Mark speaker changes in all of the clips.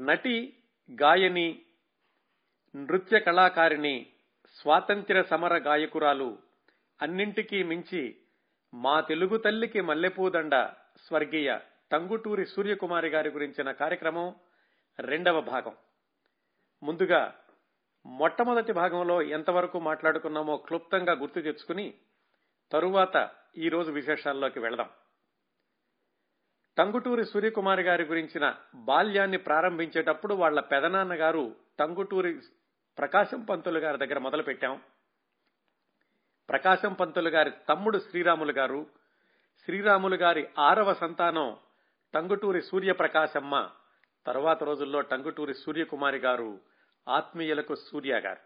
Speaker 1: నటి గాయని నృత్య కళాకారిణి స్వాతంత్ర్య సమర గాయకురాలు అన్నింటికీ మించి మా తెలుగు తల్లికి మల్లెపూదండ స్వర్గీయ టంగుటూరి సూర్యకుమారి గారి గురించిన కార్యక్రమం రెండవ భాగం. ముందుగా మొట్టమొదటి భాగంలో ఎంతవరకు మాట్లాడుకున్నామో క్లుప్తంగా గుర్తు తెచ్చుకుని తరువాత ఈరోజు విశేషాల్లోకి వెళదాం. టంగుటూరి సూర్యకుమారి గారి గురించిన బాల్యాన్ని ప్రారంభించేటప్పుడు వాళ్ళ పెదనాన్న గారు టంగుటూరి ప్రకాశం పంతులు గారి దగ్గర మొదలు పెట్టాం. ప్రకాశం పంతులు గారి తమ్ముడు శ్రీరాములు గారు శ్రీరాములు గారి ఆరవ సంతానం టంగుటూరి సూర్యప్రకాశమ్మ తరువాత రోజుల్లో టంగుటూరి సూర్యకుమారి గారు ఆత్మీయులకు సూర్య గారు.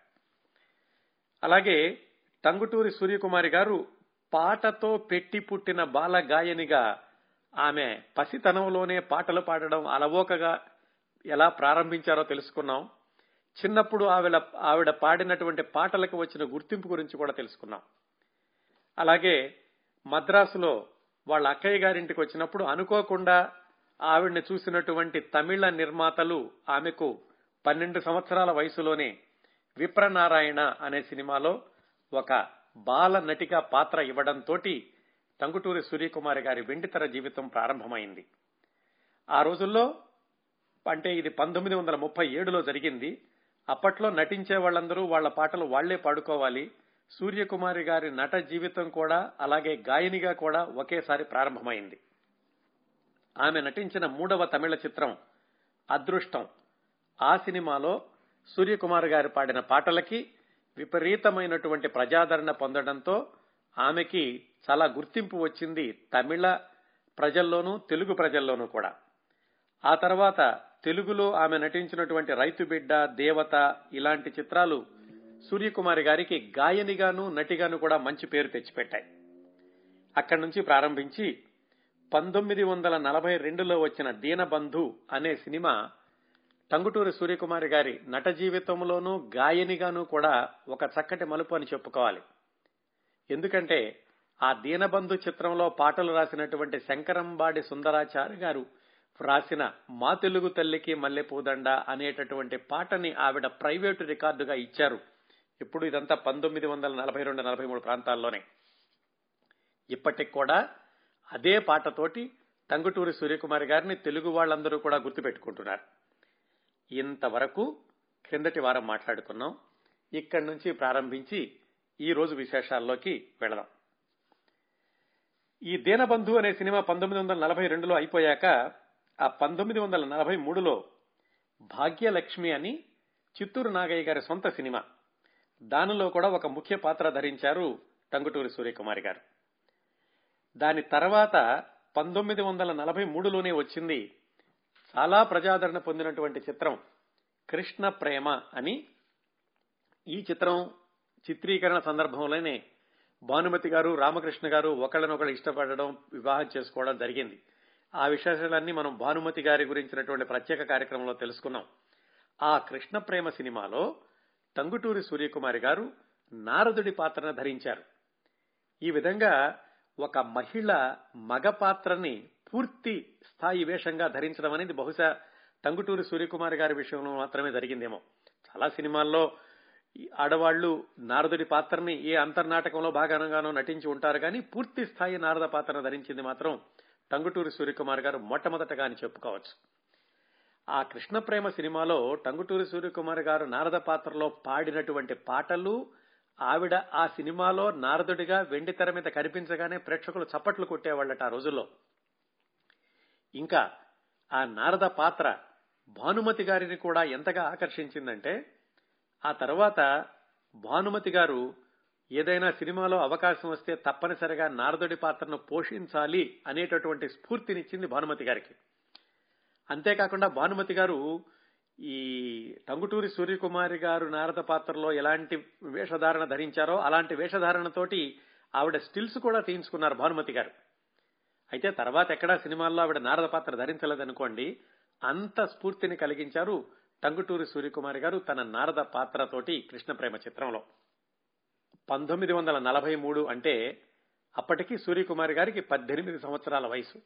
Speaker 1: అలాగే టంగుటూరి సూర్యకుమారి గారు పాటతో పెట్టి పుట్టిన బాల గాయనిగా ఆమె పసితనంలోనే పాటలు పాడడం అలవోకగా ఎలా ప్రారంభించారో తెలుసుకున్నాం. చిన్నప్పుడు ఆవిడ ఆవిడ పాడినటువంటి పాటలకు వచ్చిన గుర్తింపు గురించి కూడా తెలుసుకున్నాం. అలాగే మద్రాసులో వాళ్ళ అక్కయ్య గారింటికి వచ్చినప్పుడు అనుకోకుండా ఆవిడ్ని చూసినటువంటి తమిళ నిర్మాతలు ఆమెకు పన్నెండు సంవత్సరాల వయసులోనే విప్రనారాయణ అనే సినిమాలో ఒక బాల నటిగా పాత్ర ఇవ్వడంతో టంగుటూరి సూర్యకుమారి గారి వెండితెర జీవితం ప్రారంభమైంది. ఆ రోజుల్లో అంటే ఇది పంతొమ్మిది వందల ముప్పై ఏడులో జరిగింది. అప్పట్లో నటించే వాళ్ళందరూ వాళ్ళ పాటలు వాళ్ళే పాడుకోవాలి. సూర్యకుమారి గారి నట జీవితం కూడా అలాగే గాయనిగా కూడా ఒకేసారి ప్రారంభమైంది. ఆమె నటించిన మూడవ తమిళ చిత్రం అదృష్టం. ఆ సినిమాలో సూర్యకుమార్ గారు పాడిన పాటలకి విపరీతమైనటువంటి ప్రజాదరణ పొందడంతో ఆమెకి చాలా గుర్తింపు వచ్చింది తమిళ ప్రజల్లోనూ తెలుగు ప్రజల్లోనూ కూడా. ఆ తర్వాత తెలుగులో ఆమె నటించినటువంటి రైతు బిడ్డ దేవత ఇలాంటి చిత్రాలు సూర్యకుమారి గారికి గాయనిగాను నటిగాను కూడా మంచి పేరు తెచ్చిపెట్టాయి. అక్కడి నుంచి ప్రారంభించి పంతొమ్మిది వందల నలభై రెండులో వచ్చిన దీనబంధు అనే సినిమా టంగుటూరి సూర్యకుమారి గారి నట జీవితంలోనూ గాయనిగాను కూడా ఒక చక్కటి మలుపు అని చెప్పుకోవాలి. ఎందుకంటే ఆ దీనబంధు చిత్రంలో పాటలు రాసినటువంటి శంకరంబాడి సుందరాచారి గారు రాసిన మా తెలుగు తల్లికి మల్లెపూదండ అనేటటువంటి పాటని ఆవిడ ప్రైవేటు రికార్డుగా ఇచ్చారు. ఇప్పుడు ఇదంతా పంతొమ్మిది వందల నలభై రెండు నలభై మూడు ప్రాంతాల్లోనే. ఇప్పటికి కూడా అదే పాటతోటి టంగుటూరి సూర్యకుమారి గారిని తెలుగు వాళ్ళందరూ కూడా గుర్తుపెట్టుకుంటున్నారు. ఇంతవరకు క్రిందటి వారం మాట్లాడుకున్నాం. ఇక్కడి నుంచి ప్రారంభించి ఈ రోజు విశేషాల్లోకి వెళదాం. ఈ దీనబంధు అనే సినిమా పంతొమ్మిది వందల నలభై రెండులో అయిపోయాక ఆ పంతొమ్మిది వందల నలభై మూడులో భాగ్యలక్ష్మి అని చిత్తూరు నాగయ్య గారి సొంత సినిమా. దానిలో కూడా ఒక ముఖ్య పాత్ర ధరించారు టంగుటూరి సూర్యకుమారి గారు. దాని తర్వాత పంతొమ్మిది వందల నలభై మూడులోనే వచ్చింది చాలా ప్రజాదరణ పొందినటువంటి చిత్రం కృష్ణ ప్రేమ అని. ఈ చిత్రం చిత్రీకరణ సందర్భంలోనే భానుమతి గారు రామకృష్ణ గారు ఒకళ్ళనొకళ్ళు ఇష్టపడడం వివాహం చేసుకోవడం జరిగింది. ఆ విశేషాలన్నీ మనం భానుమతి గారి గురించినటువంటి ప్రత్యేక కార్యక్రమంలో తెలుసుకున్నాం. ఆ కృష్ణ ప్రేమ సినిమాలో టంగుటూరి సూర్యకుమారి గారు నారదుడి పాత్రను ధరించారు. ఈ విధంగా ఒక మహిళ మగ పాత్రని పూర్తి స్థాయి వేషంగా ధరించడం అనేది బహుశా టంగుటూరి సూర్యకుమారి గారి విషయంలో మాత్రమే జరిగిందేమో. చాలా సినిమాల్లో ఆడవాళ్ళు నారదుడి పాత్రని ఏ అంతర్నాటకంలో భాగంగానో నటించి ఉంటారు కానీ పూర్తి స్థాయి నారద పాత్రను ధరించింది మాత్రం టంగుటూరి సూర్యకుమార్ గారు మొట్టమొదటగా అని చెప్పుకోవచ్చు. ఆ కృష్ణ ప్రేమ సినిమాలో టంగుటూరి సూర్యకుమార్ గారు నారద పాత్రలో పాడినటువంటి పాటలు ఆవిడ ఆ సినిమాలో నారదుడిగా వెండి తెర మీద కనిపించగానే ప్రేక్షకులు చప్పట్లు కొట్టేవాళ్ళట ఆ రోజుల్లో. ఇంకా ఆ నారద పాత్ర భానుమతి గారిని కూడా ఎంతగా ఆకర్షించిందంటే ఆ తర్వాత భానుమతి గారు ఏదైనా సినిమాలో అవకాశం వస్తే తప్పనిసరిగా నారదుడి పాత్రను పోషించాలి అనేటటువంటి స్ఫూర్తినిచ్చింది భానుమతి గారికి. అంతేకాకుండా భానుమతి గారు ఈ టంగుటూరి సూర్యకుమారి గారు నారద పాత్రలో ఎలాంటి వేషధారణ ధరించారో అలాంటి వేషధారణతోటి ఆవిడ స్టిల్స్ కూడా తీయించుకున్నారు భానుమతి గారు. అయితే తర్వాత ఎక్కడా సినిమాల్లో ఆవిడ నారద పాత్ర ధరించలేదనుకోండి అంత స్ఫూర్తిని కలిగించారు టంగుటూరి సూర్యకుమారి గారు తన నారద పాత్రతోటి కృష్ణప్రేమ చిత్రంలో. పంతొమ్మిది వందల నలభై మూడు అంటే అప్పటికి సూర్యకుమారి గారికి పద్దెనిమిది సంవత్సరాల వయసు.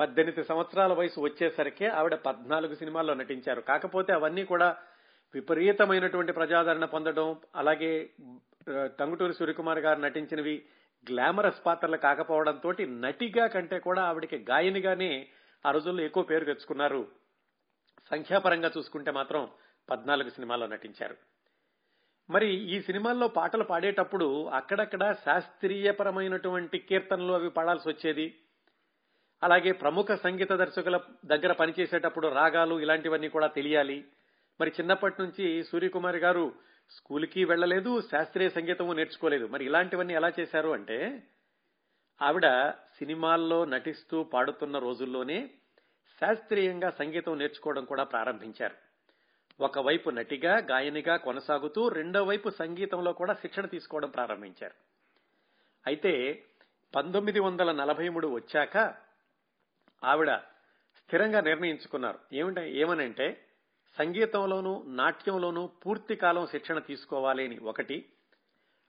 Speaker 1: పద్దెనిమిది సంవత్సరాల వయసు వచ్చేసరికి ఆవిడ పద్నాలుగు సినిమాల్లో నటించారు. కాకపోతే అవన్నీ కూడా విపరీతమైనటువంటి ప్రజాదరణ పొందడం అలాగే టంగుటూరి సూర్యకుమార్ గారు నటించినవి గ్లామరస్ పాత్రలు కాకపోవడంతో నటిగా కంటే కూడా ఆవిడకి గాయనిగానే ఆ రోజుల్లో ఎక్కువ పేరు తెచ్చుకున్నారు సంఖ్యాపరంగా చూసుకుంటే మాత్రం పద్నాలుగు సినిమాల్లో నటించారు. మరి ఈ సినిమాల్లో పాటలు పాడేటప్పుడు అక్కడక్కడ శాస్త్రీయపరమైనటువంటి కీర్తనలు అవి పాడాల్సి వచ్చేది? అలాగే ప్రముఖ సంగీత దర్శకుల దగ్గర పనిచేసేటప్పుడు రాగాలు ఇలాంటివన్నీ కూడా తెలియాలి. మరి చిన్నప్పటి నుంచి సూర్యకుమారి గారు స్కూల్కి వెళ్ళలేదు శాస్త్రీయ సంగీతము నేర్చుకోలేదు. మరి ఇలాంటివన్నీ ఎలా చేశారు అంటే ఆవిడ సినిమాల్లో నటిస్తూ పాడుతున్న రోజుల్లోనే శాస్త్రీయంగా సంగీతం నేర్చుకోవడం కూడా ప్రారంభించారు. ఒకవైపు నటిగా గాయనిగా కొనసాగుతూ రెండో వైపు సంగీతంలో కూడా శిక్షణ తీసుకోవడం ప్రారంభించారు. అయితే పంతొమ్మిది వందల నలభై మూడు వచ్చాక ఆవిడ స్థిరంగా నిర్ణయించుకున్నారు. ఏమిట ఏమనంటే సంగీతంలోనూ నాట్యంలోనూ పూర్తి కాలం శిక్షణ తీసుకోవాలి అని ఒకటి.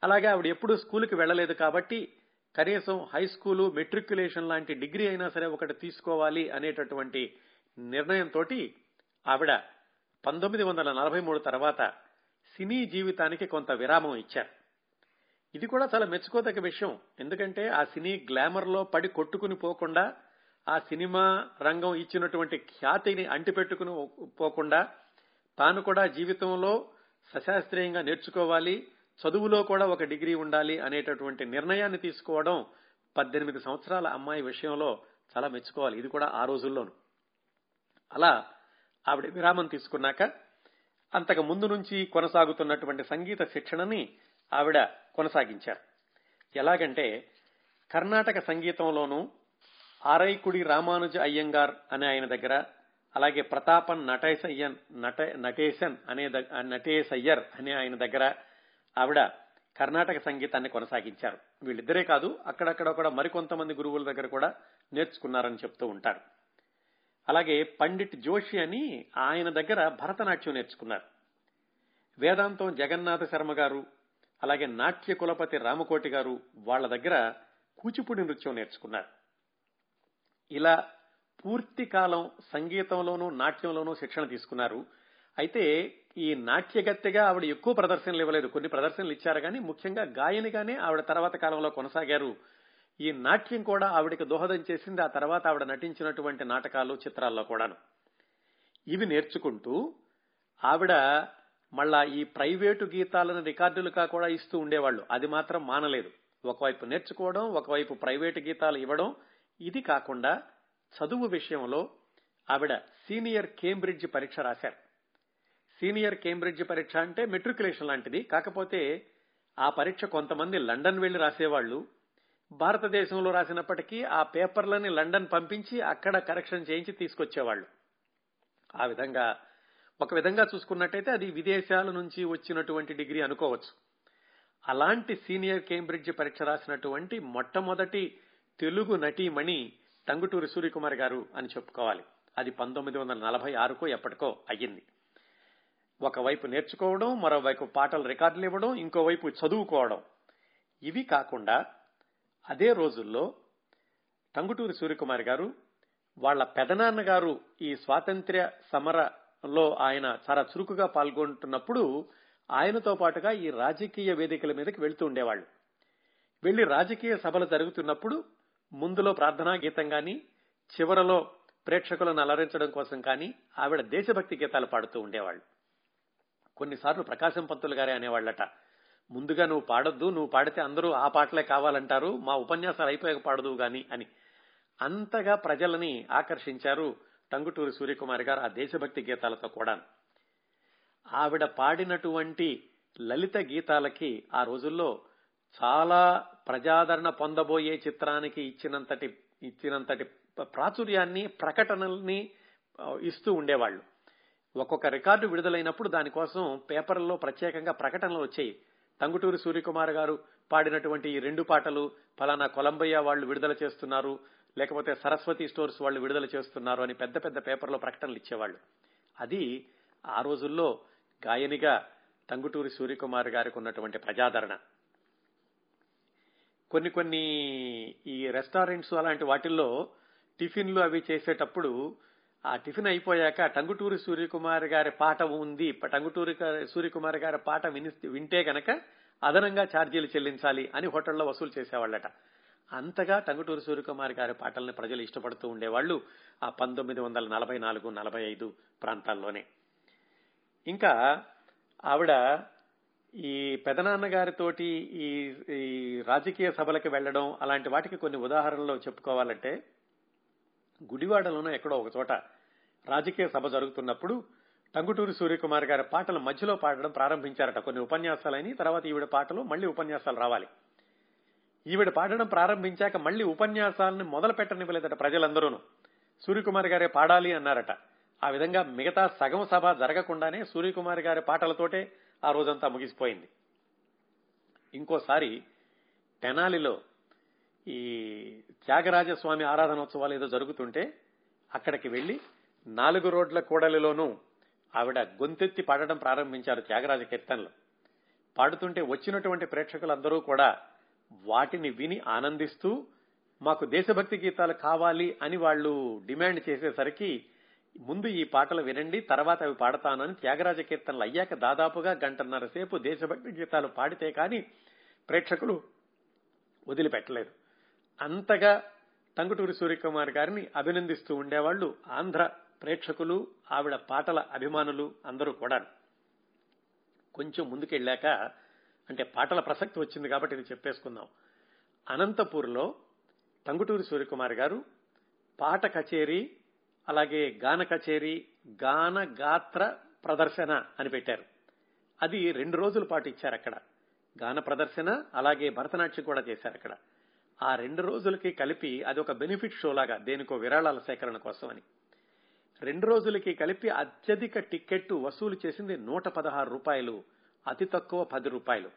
Speaker 1: అలాగే ఆవిడ ఎప్పుడూ స్కూల్కి వెళ్ళలేదు కాబట్టి కనీసం హై స్కూలు మెట్రిక్యులేషన్ లాంటి డిగ్రీ అయినా సరే ఒకటి తీసుకోవాలి అనేటటువంటి నిర్ణయంతో ఆవిడ పంతొమ్మిది వందల నలభై మూడు తర్వాత సినీ జీవితానికి కొంత విరామం ఇచ్చారు. ఇది కూడా చాలా మెచ్చుకోదగ్గ విషయం. ఎందుకంటే ఆ సినీ గ్లామర్లో పడి కొట్టుకుని పోకుండా ఆ సినిమా రంగం ఇచ్చినటువంటి ఖ్యాతిని అంటిపెట్టుకుని పోకుండా తాను కూడా జీవితంలో సశాస్త్రీయంగా నేర్చుకోవాలి చదువులో కూడా ఒక డిగ్రీ ఉండాలి అనేటటువంటి నిర్ణయాన్ని తీసుకోవడం పద్దెనిమిది సంవత్సరాల అమ్మాయి విషయంలో చాలా మెచ్చుకోవాలి. ఇది కూడా ఆ రోజుల్లోను. అలా ఆవిడ విరామం తీసుకున్నాక అంతకు ముందు నుంచి కొనసాగుతున్నటువంటి సంగీత శిక్షణని ఆవిడ కొనసాగించారు. ఎలాగంటే కర్ణాటక సంగీతంలోనూ ఆరైకుడి రామానుజ అయ్యంగార్ అనే ఆయన దగ్గర అలాగే ప్రతాపన్ నటేసయ్యన్ నట నటేశన్ అనే నటేశయ్యర్ అనే ఆయన దగ్గర ఆవిడ కర్ణాటక సంగీతాన్ని కొనసాగించారు. వీళ్ళిద్దరే కాదు అక్కడక్కడ కూడా మరికొంతమంది గురువుల దగ్గర కూడా నేర్చుకున్నారని చెప్తూ ఉంటారు. అలాగే పండిట్ జోషి అని ఆయన దగ్గర భరతనాట్యం నేర్చుకున్నారు. వేదాంతం జగన్నాథ శర్మ గారు అలాగే నాట్య కులపతి రామకోటి గారు వాళ్ళ దగ్గర కూచిపూడి నృత్యం నేర్చుకున్నారు. ఇలా పూర్తి కాలం సంగీతంలోనూ నాట్యంలోనూ శిక్షణ తీసుకున్నారు. అయితే ఈ నాట్యగత్తెగా ఆవిడ ఎక్కువ ప్రదర్శనలు ఇవ్వలేదు. కొన్ని ప్రదర్శనలు ఇచ్చారు కానీ ముఖ్యంగా గాయనిగానే ఆవిడ తర్వాత కాలంలో కొనసాగారు. ఈ నాట్యం కూడా ఆవిడకి దోహదం చేసింది. ఆ తర్వాత ఆవిడ నటించినటువంటి నాటకాలు చిత్రాల్లో కూడాను. ఇవి నేర్చుకుంటూ ఆవిడ మళ్ళా ఈ ప్రైవేటు గీతాలను రికార్డులుగా కూడా ఇస్తూ ఉండేవాళ్ళు. అది మాత్రం మానలేదు. ఒకవైపు నేర్చుకోవడం ఒకవైపు ప్రైవేటు గీతాలు ఇవ్వడం ఇది కాకుండా చదువు విషయంలో ఆవిడ సీనియర్ కేంబ్రిడ్జ్ పరీక్ష రాశారు. సీనియర్ కేంబ్రిడ్జ్ పరీక్ష అంటే మెట్రికులేషన్ లాంటిది. కాకపోతే ఆ పరీక్ష కొంతమంది లండన్ వెళ్ళి రాసేవాళ్ళు భారతదేశంలో రాసినప్పటికీ ఆ పేపర్లని లండన్ పంపించి అక్కడ కరెక్షన్ చేయించి తీసుకొచ్చేవాళ్ళు ఆ విధంగా ఒక విధంగా చూసుకున్నట్టయితే అది విదేశాల నుంచి వచ్చినటువంటి డిగ్రీ అనుకోవచ్చు. అలాంటి సీనియర్ కేంబ్రిడ్జ్ పరీక్ష రాసినటువంటి మొట్టమొదటి తెలుగు నటీమణి టంగుటూరి సూర్యకుమార్ గారు అని చెప్పుకోవాలి. అది పంతొమ్మిది వందల నలభై ఆరుకో ఎప్పటికో అయ్యింది. ఒకవైపు నేర్చుకోవడం మరోవైపు పాటలు రికార్డులు ఇవ్వడం ఇంకోవైపు చదువుకోవడం. ఇవి కాకుండా అదే రోజుల్లో టంగుటూరి సూర్యకుమార్ గారు వాళ్ళ పెదనాన్న గారు ఈ స్వాతంత్ర్య సమరలో ఆయన చాలా చురుకుగా పాల్గొంటున్నప్పుడు ఆయనతో పాటుగా ఈ రాజకీయ వేదికల మీదకి వెళ్తూ ఉండేవాళ్ళు. వెళ్ళి రాజకీయ సభలు జరుగుతున్నప్పుడు ముందులో ప్రార్థనా గీతం గాని చివరలో ప్రేక్షకులను అలరించడం కోసం కానీ ఆవిడ దేశభక్తి గీతాలు పాడుతూ ఉండేవాళ్ళు. కొన్నిసార్లు ప్రకాశం పంతులు గారే అనేవాళ్ళట. ముందుగా నువ్వు పాడొద్దు నువ్వు పాడితే అందరూ ఆ పాటలే కావాలంటారు మా ఉపన్యాసాలు అయిపోయాక పాడదు గాని అని. అంతగా ప్రజలని ఆకర్షించారు టంగుటూరి సూర్యకుమారి గారు ఆ దేశభక్తి గీతాలతో కూడా ఆవిడ పాడినటువంటి లలిత గీతాలకి ఆ రోజుల్లో చాలా ప్రజాదరణ పొందబోయే చిత్రానికి ఇచ్చినంతటి ఇచ్చినంతటి ప్రాచుర్యాన్ని ప్రకటనల్ని ఇస్తూ ఉండేవాళ్ళు. ఒక్కొక్క రికార్డు విడుదలైనప్పుడు దానికోసం పేపర్లలో ప్రత్యేకంగా ప్రకటనలు వచ్చాయి. టంగుటూరి సూర్యకుమార్ గారు పాడినటువంటి ఈ రెండు పాటలు ఫలానా కొలంబయ్య వాళ్ళు విడుదల చేస్తున్నారు లేకపోతే సరస్వతి స్టోర్స్ వాళ్ళు విడుదల చేస్తున్నారు అని పెద్ద పెద్ద పేపర్లో ప్రకటనలు ఇచ్చేవాళ్ళు. అది ఆ రోజుల్లో గాయనిగా టంగుటూరి సూర్యకుమార్ గారికి ఉన్నటువంటి ప్రజాదరణ. కొన్ని కొన్ని ఈ రెస్టారెంట్స్ అలాంటి వాటిల్లో టిఫిన్లు అవి చేసేటప్పుడు ఆ టిఫిన్ అయిపోయాక టంగుటూరి సూర్యకుమార్ గారి పాట ఉంది. టంగుటూరి సూర్యకుమార్ గారి పాట విని వింటే గనక అదనంగా ఛార్జీలు చెల్లించాలి అని హోటల్లో వసూలు చేసేవాళ్ళట. అంతగా టంగుటూరి సూర్యకుమార్ గారి పాటల్ని ప్రజలు ఇష్టపడుతూ ఉండేవాళ్ళు ఆ పంతొమ్మిది వందల నలభై నాలుగు నలభై ఐదు ప్రాంతాల్లోనే. ఇంకా ఆవిడ ఈ పెదనాన్న గారితోటి ఈ ఈ రాజకీయ సభలకు వెళ్ళడం అలాంటి వాటికి కొన్ని ఉదాహరణలు చెప్పుకోవాలంటే గుడివాడలోనూ ఎక్కడో ఒక చోట రాజకీయ సభ జరుగుతున్నప్పుడు టంగుటూరి సూర్యకుమార్ గారి పాటలు మధ్యలో పాడడం ప్రారంభించారట. కొన్ని ఉపన్యాసాలని తర్వాత ఈవిడ పాటలు మళ్ళీ ఉపన్యాసాలు రావాలి. ఈవిడ పాడడం ప్రారంభించాక మళ్ళీ ఉపన్యాసాలను మొదలు పెట్టనివ్వలేదట ప్రజలందరూను. సూర్యకుమార్ గారే పాడాలి అన్నారట. ఆ విధంగా మిగతా సగం సభ జరగకుండానే సూర్యకుమార్ గారి పాటలతోటే ఆ రోజంతా ముగిసిపోయింది. ఇంకోసారి తెనాలిలో ఈ త్యాగరాజస్వామి ఆరాధనోత్సవాలు ఏదో జరుగుతుంటే అక్కడికి వెళ్ళి నాలుగు రోడ్ల కూడలిలోనూ ఆవిడ గొంతెత్తి పాడడం ప్రారంభించారు త్యాగరాజ కీర్తనలు. పాడుతుంటే వచ్చినటువంటి ప్రేక్షకులందరూ కూడా వాటిని విని ఆనందిస్తూ మాకు దేశభక్తి గీతాలు కావాలి అని వాళ్ళు డిమాండ్ చేసేసరికి ముందు ఈ పాటలు వినండి తర్వాత అవి పాడతానని త్యాగరాజ కీర్తనలు అయ్యాక దాదాపుగా గంటన్నర సేపు దేశభక్తి గీతాలు పాడితే కానీ ప్రేక్షకులు వదిలిపెట్టలేదు. అంతగా టంగుటూరి సూర్యకుమార్ గారిని అభినందిస్తూ ఉండేవాళ్ళు ఆంధ్ర ప్రేక్షకులు ఆవిడ పాటల అభిమానులు అందరూ కూడా కొంచెం ముందుకెళ్ళాక అంటే పాటల ప్రసక్తి వచ్చింది కాబట్టి ఇది చెప్పేసుకుందాం. అనంతపూర్లో టంగుటూరి సూర్యకుమార్ గారు పాట కచేరీ అలాగే గాన కచేరీ గాన గాత్ర ప్రదర్శన అని పెట్టారు. అది రెండు రోజుల పాటు ఇచ్చారు అక్కడ. గాన ప్రదర్శన అలాగే భరతనాట్యం కూడా చేశారు అక్కడ. ఆ రెండు రోజులకి కలిపి అది ఒక బెనిఫిట్ షో లాగా దేనికో విరాళాల సేకరణ కోసం అని. రెండు రోజులకి కలిపి అత్యధిక టిక్కెట్ వసూలు చేసింది నూట పదహారు రూపాయలు అతి తక్కువ పది రూపాయలు.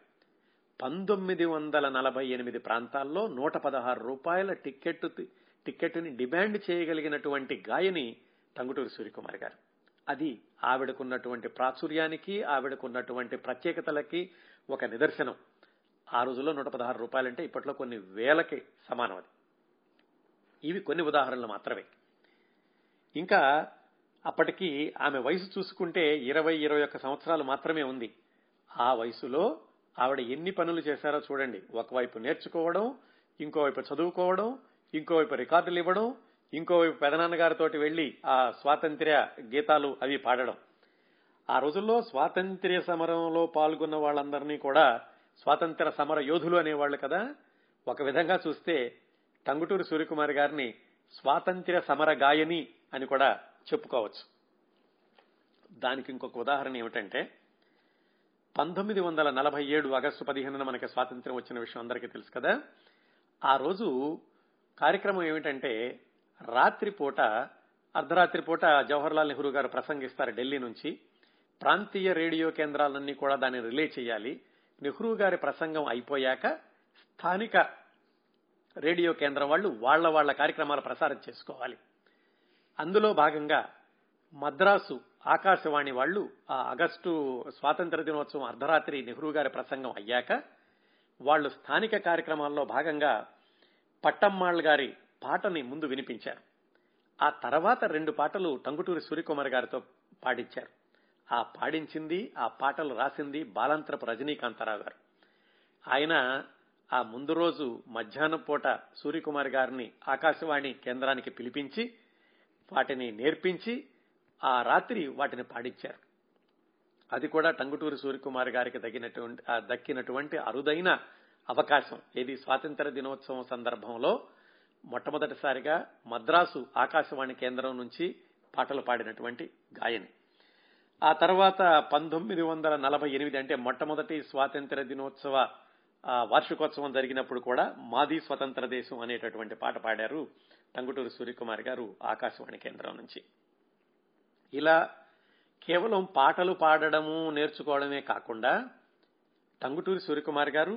Speaker 1: పంతొమ్మిది వందల నలభై ఎనిమిది ప్రాంతాల్లో నూట పదహారు రూపాయల టిక్కెట్ టిక్కెట్ని డిమాండ్ చేయగలిగినటువంటి గాయని టంగుటూరి సూర్యకుమార్ గారు. అది ఆవిడకున్నటువంటి ప్రాచుర్యానికి ఆవిడకున్నటువంటి ప్రత్యేకతలకి ఒక నిదర్శనం. ఆ రోజుల్లో నూట పదహారు రూపాయలంటే ఇప్పట్లో కొన్ని వేలకి సమానం అది. ఇవి కొన్ని ఉదాహరణలు మాత్రమే. ఇంకా అప్పటికి ఆమె వయసు చూసుకుంటే ఇరవై ఇరవై ఒక్క సంవత్సరాలు మాత్రమే ఉంది. ఆ వయసులో ఆవిడ ఎన్ని పనులు చేశారో చూడండి. ఒకవైపు నేర్చుకోవడం ఇంకోవైపు చదువుకోవడం ఇంకోవైపు రికార్డులు ఇవ్వడం ఇంకోవైపు పెదనాన్నగారితో వెళ్ళి ఆ స్వాతంత్ర్య గీతాలు అవి పాడడం. ఆ రోజుల్లో స్వాతంత్ర్య సమరంలో పాల్గొన్న వాళ్ళందరినీ కూడా స్వాతంత్ర సమర యోధులు అనేవాళ్ళు కదా. ఒక విధంగా చూస్తే టంగుటూరు సూర్యకుమార్ గారిని స్వాతంత్ర్య సమర గాయని అని కూడా చెప్పుకోవచ్చు. దానికి ఇంకొక ఉదాహరణ ఏమిటంటే పంతొమ్మిది వందల నలభై ఏడు ఆగస్టు పదిహేనున మనకి స్వాతంత్ర్యం వచ్చిన విషయం అందరికీ తెలుసు కదా? ఆ రోజు కార్యక్రమం ఏమిటంటే రాత్రిపూట అర్ధరాత్రి పూట జవహర్లాల్ నెహ్రూ గారు ప్రసంగిస్తారు ఢిల్లీ నుంచి. ప్రాంతీయ రేడియో కేంద్రాలన్నీ కూడా దాన్ని రిలే చేయాలి. నెహ్రూ గారి ప్రసంగం అయిపోయాక స్థానిక రేడియో కేంద్రం వాళ్ళు వాళ్ళ వాళ్ళ కార్యక్రమాలు ప్రసారం చేసుకోవాలి. అందులో భాగంగా మద్రాసు ఆకాశవాణి వాళ్ళు ఆ ఆగస్టు స్వాతంత్ర దినోత్సవం అర్ధరాత్రి నెహ్రూ గారి ప్రసంగం అయ్యాక వాళ్ళు స్థానిక కార్యక్రమాల్లో భాగంగా పట్టమ్మాళ్ గారి పాటని ముందు వినిపించారు. ఆ తర్వాత రెండు పాటలు టంగుటూరి సూర్యకుమార్ గారితో పాడించారు. ఆ పాడించింది ఆ పాటలు రాసింది బాలంత్రపు రజనీకాంతారావు గారు. ఆయన ఆ ముందు రోజు మధ్యాహ్నం పూట సూర్యకుమార్ గారిని ఆకాశవాణి కేంద్రానికి పిలిపించి వాటిని నేర్పించి ఆ రాత్రి వాటిని పాడించారు అది కూడా టంగుటూరి సూర్యకుమార్ గారికి తగినటువంటి దక్కినటువంటి అరుదైన అవకాశం. ఏది? స్వాతంత్ర దినోత్సవం సందర్భంలో మొట్టమొదటిసారిగా మద్రాసు ఆకాశవాణి కేంద్రం నుంచి పాటలు పాడినటువంటి గాయని. ఆ తర్వాత పంతొమ్మిది వందల నలభై ఎనిమిది అంటే మొట్టమొదటి స్వాతంత్ర దినోత్సవ వార్షికోత్సవం జరిగినప్పుడు కూడా మాది స్వతంత్ర దేశం అనేటటువంటి పాట పాడారు టంగుటూరు సూర్యకుమార్ గారు ఆకాశవాణి కేంద్రం నుంచి. ఇలా కేవలం పాటలు పాడడము నేర్చుకోవడమే కాకుండా టంగుటూరి సూర్యకుమార్ గారు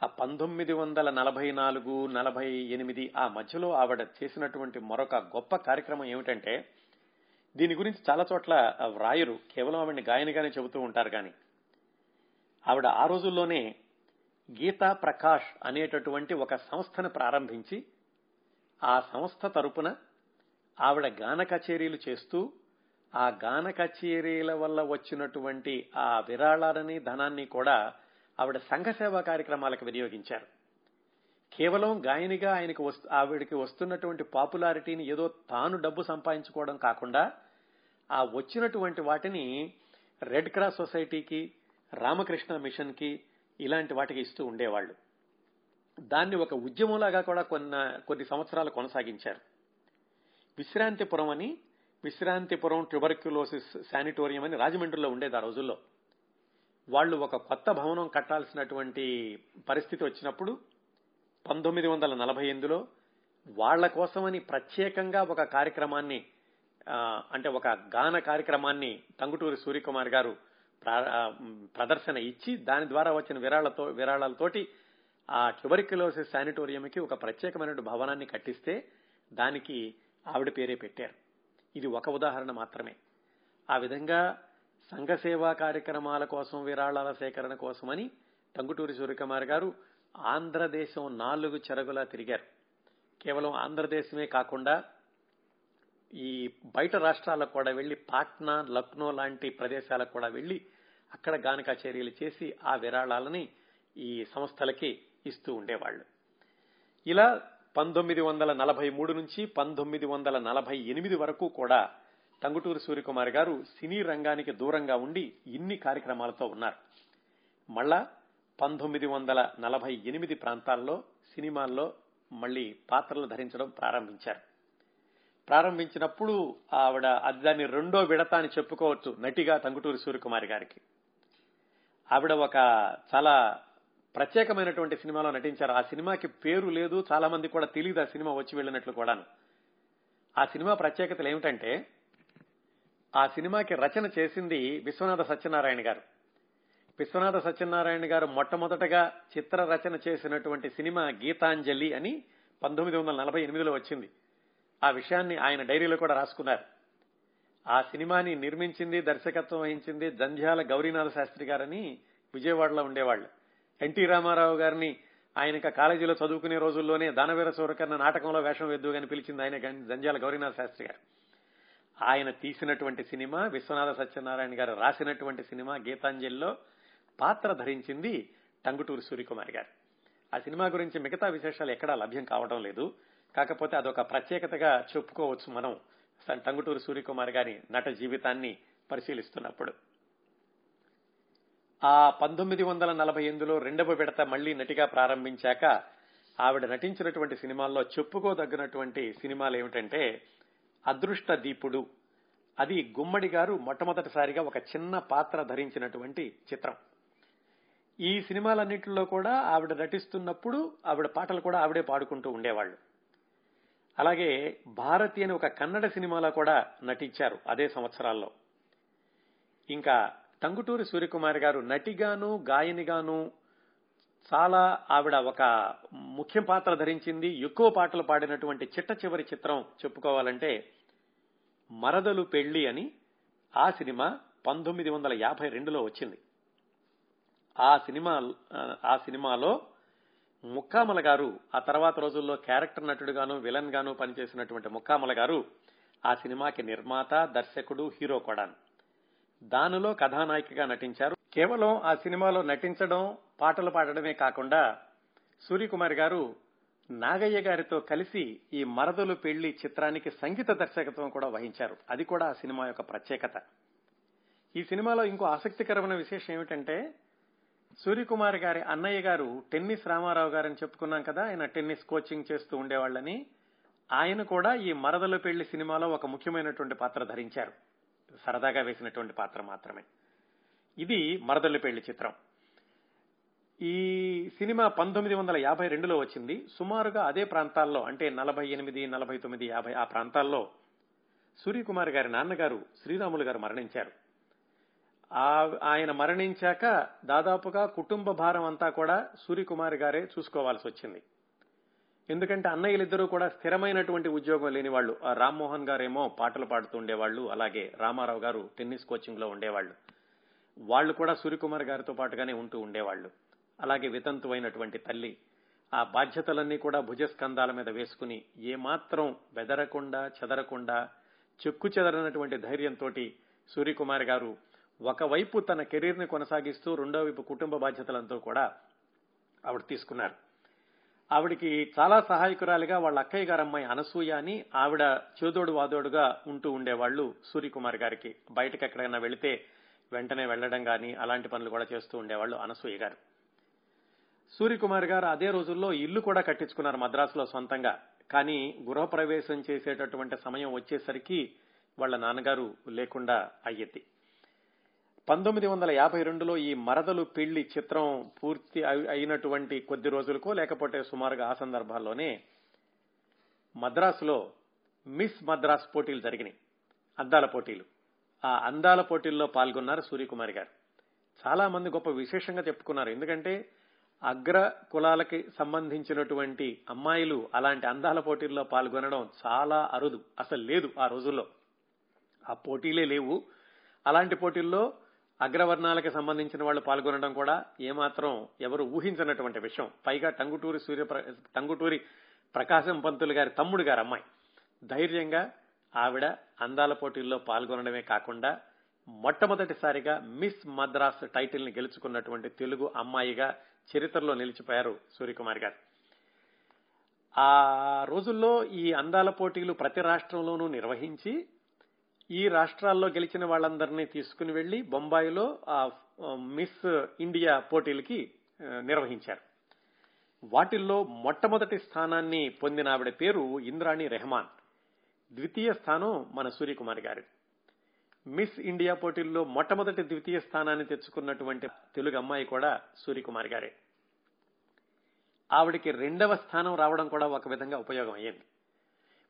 Speaker 1: ఆ పంతొమ్మిది వందల నలభై నాలుగు నలభై ఎనిమిది ఆ మధ్యలో ఆవిడ చేసినటువంటి మరొక గొప్ప కార్యక్రమం ఏమిటంటే దీని గురించి చాలా చోట్ల వ్రాయరు కేవలం ఆవిడని గాయనిగానే చెబుతూ ఉంటారు కానీ ఆవిడ ఆ రోజుల్లోనే గీతా ప్రకాష్ అనేటటువంటి ఒక సంస్థను ప్రారంభించి ఆ సంస్థ తరపున ఆవిడ గాన కచేరీలు చేస్తూ ఆ గాన కచేరీల వల్ల వచ్చినటువంటి ఆ విరాళాలని ధనాన్ని కూడా ఆవిడ సంఘ సేవా కార్యక్రమాలకు వినియోగించారు. కేవలం గాయనిగా ఆయనకు ఆవిడకి వస్తున్నటువంటి పాపులారిటీని ఏదో తాను డబ్బు సంపాదించుకోవడం కాకుండా ఆ వచ్చినటువంటి వాటిని రెడ్ క్రాస్ సొసైటీకి రామకృష్ణ మిషన్కి ఇలాంటి వాటికి ఇస్తూ ఉండేవాళ్ళు దాన్ని ఒక ఉద్యమంలాగా కూడా కొన్న కొన్ని సంవత్సరాలు కొనసాగించారు. విశ్రాంతిపురం అని విశ్రాంతిపురం ట్యూబర్క్యులోసిస్ శానిటోరియం అని రాజమండ్రిలో ఉండేది ఆ రోజుల్లో. వాళ్ళు ఒక కొత్త భవనం కట్టాల్సినటువంటి పరిస్థితి వచ్చినప్పుడు పంతొమ్మిది వందల నలభై ఎనిమిదిలో వాళ్ళ కోసమని ప్రత్యేకంగా ఒక కార్యక్రమాన్ని అంటే ఒక గాన కార్యక్రమాన్ని టంగుటూరి సూర్యకుమార్ గారు ప్రదర్శన ఇచ్చి దాని ద్వారా వచ్చిన విరాళతో విరాళాలతోటి ఆ ట్యూబర్క్యులోసిస్ శానిటోరియంకి ఒక ప్రత్యేకమైన భవనాన్ని కట్టిస్తే దానికి ఆవిడ పేరే పెట్టారు. ఇది ఒక ఉదాహరణ మాత్రమే. ఆ విధంగా సంఘ సేవా కార్యక్రమాల కోసం విరాళాల సేకరణ కోసమని టంగుటూరి సూర్యకుమార్ గారు ఆంధ్రదేశం నాలుగు చెరగులా తిరిగారు. కేవలం ఆంధ్రదేశమే కాకుండా ఈ బయట రాష్ట్రాలకు కూడా వెళ్ళి పాట్నా లక్నో లాంటి ప్రదేశాలకు కూడా వెళ్ళి అక్కడ గాన కచేరీలు చేసి ఆ విరాళాలని ఈ సంస్థలకి ఇస్తూ ఉండేవాళ్ళు ఇలా పంతొమ్మిది వందల నలభై మూడు నుంచి పంతొమ్మిది వందల నలభై ఎనిమిది వరకు కూడా టంగుటూరు సూర్యకుమార్ గారు సినీ రంగానికి దూరంగా ఉండి ఇన్ని కార్యక్రమాలతో ఉన్నారు. మళ్ళా పంతొమ్మిది వందల నలభై ఎనిమిది ప్రాంతాల్లో సినిమాల్లో మళ్ళీ పాత్రలు ధరించడం ప్రారంభించారు. ప్రారంభించినప్పుడు ఆవిడ అది దాన్ని రెండో విడత అని చెప్పుకోవచ్చు నటిగా టంగుటూరి సూర్యకుమారి గారికి. ఆవిడ ఒక చాలా ప్రత్యేకమైనటువంటి సినిమాలో నటించారు. ఆ సినిమాకి పేరు లేదు. చాలా మంది కూడా తెలియదు ఆ సినిమా వచ్చి వెళ్ళినట్లు కూడాను. ఆ సినిమా ప్రత్యేకతలు ఏమిటంటే ఆ సినిమాకి రచన చేసింది విశ్వనాథ సత్యనారాయణ గారు. విశ్వనాథ సత్యనారాయణ గారు మొట్టమొదటగా చిత్ర రచన చేసినటువంటి సినిమా గీతాంజలి అని పంతొమ్మిది వందల నలభై ఎనిమిదిలో వచ్చింది. ఆ విషయాన్ని ఆయన డైరీలో కూడా రాసుకున్నారు. ఆ సినిమాని నిర్మించింది దర్శకత్వం వహించింది జంధ్యాల గౌరీనాథ శాస్త్రి గారని విజయవాడలో ఉండేవాళ్ళు. ఎన్టీ రామారావు గారిని ఆయన కాలేజీలో చదువుకునే రోజుల్లోనే దానవీర సూరకర్ణ నాటకంలో వేషం వెద్దు అని పిలిచింది ఆయన జంజాల గౌరీనాథ శాస్త్రి గారు. ఆయన తీసినటువంటి సినిమా విశ్వనాథ సత్యనారాయణ గారు రాసినటువంటి సినిమా గీతాంజలిలో పాత్ర ధరించింది టంగుటూరి సూర్యకుమారి గారు. ఆ సినిమా గురించి మిగతా విశేషాలు ఎక్కడా లభ్యం కావడం లేదు. కాకపోతే అదొక ప్రత్యేకతగా చెప్పుకోవచ్చు మనం. టంగుటూరి సూర్యకుమార్ గారి నట జీవితాన్ని పరిశీలిస్తున్నప్పుడు. ఆ పంతొమ్మిది వందల నలభై ఎనిమిదిలో రెండవ విడత మళ్ళీ నటిగా ప్రారంభించాక ఆవిడ నటించినటువంటి సినిమాల్లో చెప్పుకోదగినటువంటి సినిమాలు ఏమిటంటే అదృష్ట దీపుడు. అది గుమ్మడి గారు మొట్టమొదటిసారిగా ఒక చిన్న పాత్ర ధరించినటువంటి చిత్రం. ఈ సినిమాలన్నింటిలో కూడా ఆవిడ నటిస్తున్నప్పుడు ఆవిడ పాటలు కూడా ఆవిడే పాడుకుంటూ ఉండేవాళ్ళు అలాగే భారతి అని ఒక కన్నడ సినిమాలో కూడా నటించారు అదే సంవత్సరాల్లో. ఇంకా టంగుటూరి సూర్యకుమారి గారు నటిగాను గాయనిగాను చాలా ఆవిడ ఒక ముఖ్య పాత్ర ధరించింది. ఎక్కువ పాటలు పాడినటువంటి చిట్ట చివరి చిత్రం చెప్పుకోవాలంటే మరదలు పెళ్ళి అని ఆ సినిమా పంతొమ్మిది వందల యాభై రెండులో వచ్చింది. ఆ సినిమా ఆ సినిమాలో ముక్కామల గారు ఆ తర్వాత రోజుల్లో క్యారెక్టర్ నటుడుగాను విలన్ గాను పనిచేసినటువంటి ముక్కామల గారు ఆ సినిమాకి నిర్మాత దర్శకుడు హీరో కూడాను దానిలో కథానాయికగా నటించారు. కేవలం ఆ సినిమాలో నటించడం పాటలు పాడడమే కాకుండా సూర్యకుమార్ గారు నాగయ్య గారితో కలిసి ఈ మరదలు పెళ్ళి చిత్రానికి సంగీత దర్శకత్వం కూడా వహించారు. అది కూడా ఆ సినిమా యొక్క ప్రత్యేకత. ఈ సినిమాలో ఇంకో ఆసక్తికరమైన విశేషం ఏమిటంటే సూర్యకుమార్ గారి అన్నయ్య గారు టెన్నిస్ రామారావు గారని చెప్పుకున్నాం కదా ఆయన టెన్నిస్ కోచింగ్ చేస్తూ ఉండేవాళ్ళని. ఆయన కూడా ఈ మరదల పెళ్ళి సినిమాలో ఒక ముఖ్యమైనటువంటి పాత్ర ధరించారు. సరదాగా వేసినటువంటి పాత్ర మాత్రమే. ఇది మరదల్లి పెళ్ళి చిత్రం. ఈ సినిమా పంతొమ్మిది వందల యాభై రెండులో వచ్చింది. సుమారుగా అదే ప్రాంతాల్లో అంటే నలభై ఎనిమిది నలభై తొమ్మిది యాభై ఆ ప్రాంతాల్లో సూర్యకుమార్ గారి నాన్నగారు శ్రీరాములు గారు మరణించారు. ఆయన మరణించాక దాదాపుగా కుటుంబ భారం అంతా కూడా సూర్యకుమార్ గారే చూసుకోవాల్సి వచ్చింది. ఎందుకంటే అన్నయ్యలిద్దరూ కూడా స్థిరమైనటువంటి ఉద్యోగం లేని వాళ్ళు ఆ రామ్మోహన్ గారేమో పాటలు పాడుతూ ఉండేవాళ్ళు అలాగే రామారావు గారు టెన్నిస్ కోచింగ్లో ఉండేవాళ్ళు. వాళ్ళు కూడా సూర్యకుమార్ గారితో పాటుగానే ఉంటూ ఉండేవాళ్ళు. అలాగే వితంతు అయినటువంటి తల్లి. ఆ బాధ్యతలన్నీ కూడా భుజస్కంధాల మీద వేసుకుని ఏమాత్రం బెదరకుండా చెదరకుండా చెక్కు చెదరనటువంటి ధైర్యంతో సూర్యకుమార్ గారు ఒకవైపు తన కెరీర్ని కొనసాగిస్తూ రెండో వైపు కుటుంబ బాధ్యతలంతా కూడా ఆవిడ తీసుకున్నారు. ఆవిడికి చాలా సహాయకురాలిగా వాళ్ళ అక్కయ్య గారు అమ్మాయి అనసూయ అని ఆవిడ చేదోడు వాదోడుగా ఉంటూ ఉండేవాళ్ళు సూర్యకుమార్ గారికి. బయటకు ఎక్కడైనా వెళితే వెంటనే వెళ్ళడం గాని అలాంటి పనులు కూడా చేస్తూ ఉండేవాళ్ళు అనసూయ గారు. సూర్యకుమార్ గారు అదే రోజుల్లో ఇల్లు కూడా కట్టించుకున్నారు మద్రాసులో సొంతంగా. కానీ గృహప్రవేశం చేసేటటువంటి సమయం వచ్చేసరికి వాళ్ళ నాన్నగారు లేకుండా అయ్యింది. పంతొమ్మిది వందల యాభై రెండులో ఈ మరదలు పెళ్ళి చిత్రం పూర్తి అయినటువంటి కొద్ది రోజులకో లేకపోతే సుమారుగా ఆ సందర్భాల్లోనే మద్రాసులో మిస్ మద్రాస్ పోటీలు జరిగినాయి. అందాల పోటీలు. ఆ అందాల పోటీల్లో పాల్గొన్నారు సూర్యకుమారి గారు. చాలా మంది గొప్ప విశేషంగా చెప్పుకున్నారు. ఎందుకంటే అగ్ర కులాలకి సంబంధించినటువంటి అమ్మాయిలు అలాంటి అందాల పోటీల్లో పాల్గొనడం చాలా అరుదు. అసలు లేదు ఆ రోజుల్లో. ఆ పోటీలే లేవు. అలాంటి పోటీల్లో అగ్రవర్ణాలకు సంబంధించిన వాళ్ళు పాల్గొనడం కూడా ఏమాత్రం ఎవరు ఊహించినటువంటి విషయం. పైగా టంగుటూరి సూర్య టంగుటూరి ప్రకాశం పంతులు గారి తమ్ముడు గారు అమ్మాయి. ధైర్యంగా ఆవిడ అందాల పోటీల్లో పాల్గొనడమే కాకుండా మొట్టమొదటిసారిగా మిస్ మద్రాస్ టైటిల్ని గెలుచుకున్నటువంటి తెలుగు అమ్మాయిగా చరిత్రలో నిలిచిపోయారు సూర్యకుమార్ గారు. ఆ రోజుల్లో ఈ అందాల పోటీలు ప్రతి రాష్ట్రంలోనూ నిర్వహించి ఈ రాష్ట్రాల్లో గెలిచిన వాళ్ళందరినీ తీసుకుని వెళ్ళి బొంబాయిలో ఆ మిస్ ఇండియా పోటీలకి నిర్వహించారు. వాటిల్లో మొట్టమొదటి స్థానాన్ని పొందిన ఆవిడ పేరు ఇంద్రాణి రెహమాన్. ద్వితీయ స్థానం మన సూర్యకుమారి గారి మిస్ ఇండియా పోటీల్లో మొట్టమొదటి ద్వితీయ స్థానాన్ని తెచ్చుకున్నటువంటి తెలుగు అమ్మాయి కూడా సూర్యకుమారి గారే. ఆవిడికి రెండవ స్థానం రావడం కూడా ఒక విధంగా ఉపయోగం అయ్యింది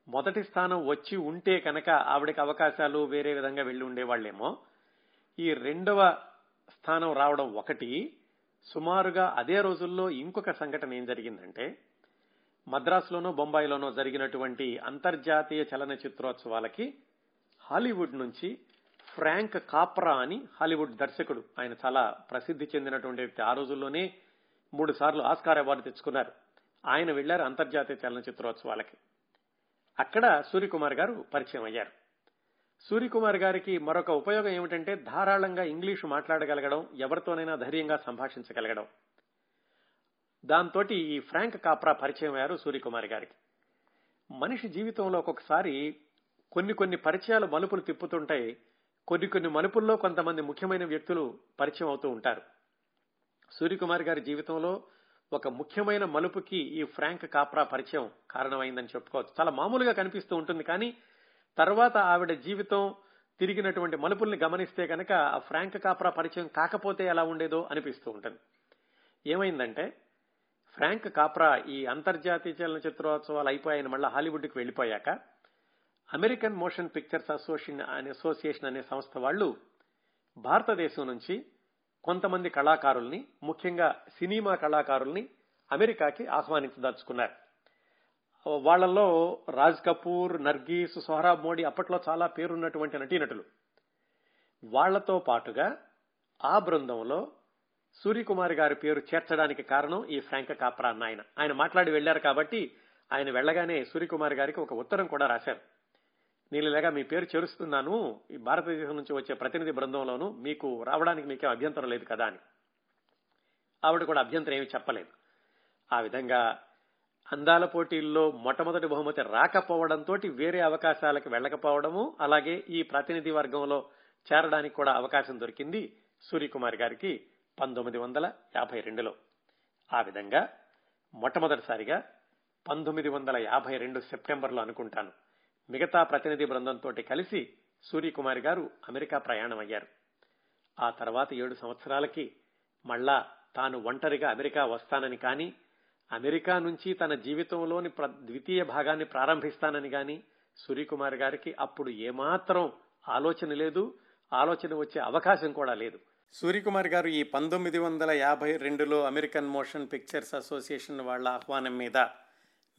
Speaker 1: మొదటి స్థానం వచ్చి ఉంటే కనుక ఆవిడకి అవకాశాలు వేరే విధంగా వెళ్ళి ఉండేవాళ్ళేమో. ఈ రెండవ స్థానం రావడం ఒకటి. సుమారుగా అదే రోజుల్లో ఇంకొక సంఘటన ఏం జరిగిందంటే మద్రాసులోనో బొంబాయిలోనో జరిగినటువంటి అంతర్జాతీయ చలనచిత్రోత్సవాలకి హాలీవుడ్ నుంచి ఫ్రాంక్ కాప్రా అని హాలీవుడ్ దర్శకుడు ఆయన చాలా ప్రసిద్ధి చెందినటువంటి వ్యక్తి. ఆ రోజుల్లోనే మూడు సార్లు ఆస్కార్ అవార్డు తెచ్చుకున్నారు. ఆయన వెళ్ళారు అంతర్జాతీయ చలనచిత్రోత్సవాలకి. అక్కడ సూర్యకుమార్ గారు పరిచయం అయ్యారు. సూర్యకుమార్ గారికి మరొక ఉపయోగం ఏమిటంటే ధారాళంగా ఇంగ్లీషు మాట్లాడగలగడం ఎవరితోనైనా ధైర్యంగా సంభాషించగలగడం. దాంతో ఈ ఫ్రాంక్ కాప్రా పరిచయం అయ్యారు సూర్యకుమార్ గారికి. మనిషి జీవితంలో ఒక్కొక్కసారి కొన్ని కొన్ని పరిచయాలు మలుపులు తిప్పుతుంటాయి కొన్ని కొన్ని మలుపుల్లో కొంతమంది ముఖ్యమైన వ్యక్తులు పరిచయం అవుతూ ఉంటారు. సూర్యకుమార్ గారి జీవితంలో ఒక ముఖ్యమైన మలుపుకి ఈ ఫ్రాంక్ కాప్రా పరిచయం కారణమైందని చెప్పుకోవచ్చు. చాలా మామూలుగా కనిపిస్తూ ఉంటుంది కానీ తర్వాత ఆవిడ జీవితం తిరిగినటువంటి మలుపుల్ని గమనిస్తే కనుక ఆ ఫ్రాంక్ కాప్రా పరిచయం కాకపోతే ఎలా ఉండేదో అనిపిస్తూ ఉంటుంది. ఏమైందంటే ఫ్రాంక్ కాప్రా ఈ అంతర్జాతీయ చలనచిత్రోత్సవాలు అయిపోయాయని మళ్ళీ హాలీవుడ్కి వెళ్ళిపోయాక అమెరికన్ మోషన్ పిక్చర్స్ అసోసియేషన్ అనే అసోసియేషన్ అనే సంస్థ వాళ్ళు భారతదేశం నుంచి కొంతమంది కళాకారుల్ని ముఖ్యంగా సినిమా కళాకారుల్ని అమెరికాకి ఆహ్వానించదలుచుకున్నారు. వాళ్ళలో రాజ్ కపూర్ నర్గీస్ సోహరాబ్ మోడీ అప్పట్లో చాలా పేరున్నటువంటి నటీనటులు. వాళ్ళతో పాటుగా ఆ బృందంలో సూర్యకుమార్ గారి పేరు చేర్చడానికి కారణం ఈ ఫ్రాంక కాప్రా అన్న ఆయన ఆయన మాట్లాడి వెళ్ళారు కాబట్టి ఆయన వెళ్ళగానే సూర్యకుమార్ గారికి ఒక ఉత్తరం కూడా రాశారు. నేను ఇలాగా మీ పేరు చేరుస్తున్నాను. ఈ భారతదేశం నుంచి వచ్చే ప్రతినిధి బృందంలోనూ మీకు రావడానికి మీకేం అభ్యంతరం లేదు కదా అని. ఆవిడ కూడా అభ్యంతరం ఏమి చెప్పలేదు. ఆ విధంగా అందాల పోటీల్లో మొట్టమొదటి బహుమతి రాకపోవడంతో వేరే అవకాశాలకు వెళ్ళకపోవడము అలాగే ఈ ప్రతినిధి వర్గంలో చేరడానికి కూడా అవకాశం దొరికింది సూర్యకుమార్ గారికి పంతొమ్మిది వందల యాభై రెండులో. ఆ విధంగా మొట్టమొదటిసారిగా పంతొమ్మిది వందల యాభై రెండు సెప్టెంబర్లో అనుకుంటాను. మిగతా ప్రతినిధి బృందంతో కలిసి సూర్యకుమారి గారు అమెరికా ప్రయాణం అయ్యారు ఆ తర్వాత ఏడు సంవత్సరాలకి మళ్ళా తాను ఒంటరిగా అమెరికా వస్తానని కానీ అమెరికా నుంచి తన జీవితంలోని ద్వితీయ భాగాన్ని ప్రారంభిస్తానని గాని సూర్యకుమార్ గారికి అప్పుడు ఏమాత్రం ఆలోచన లేదు ఆలోచన వచ్చే అవకాశం కూడా లేదు. సూర్యకుమార్ గారు ఈ పంతొమ్మిది వందల యాభై రెండులో అమెరికన్ మోషన్ పిక్చర్స్ అసోసియేషన్ వాళ్ళ ఆహ్వానం మీద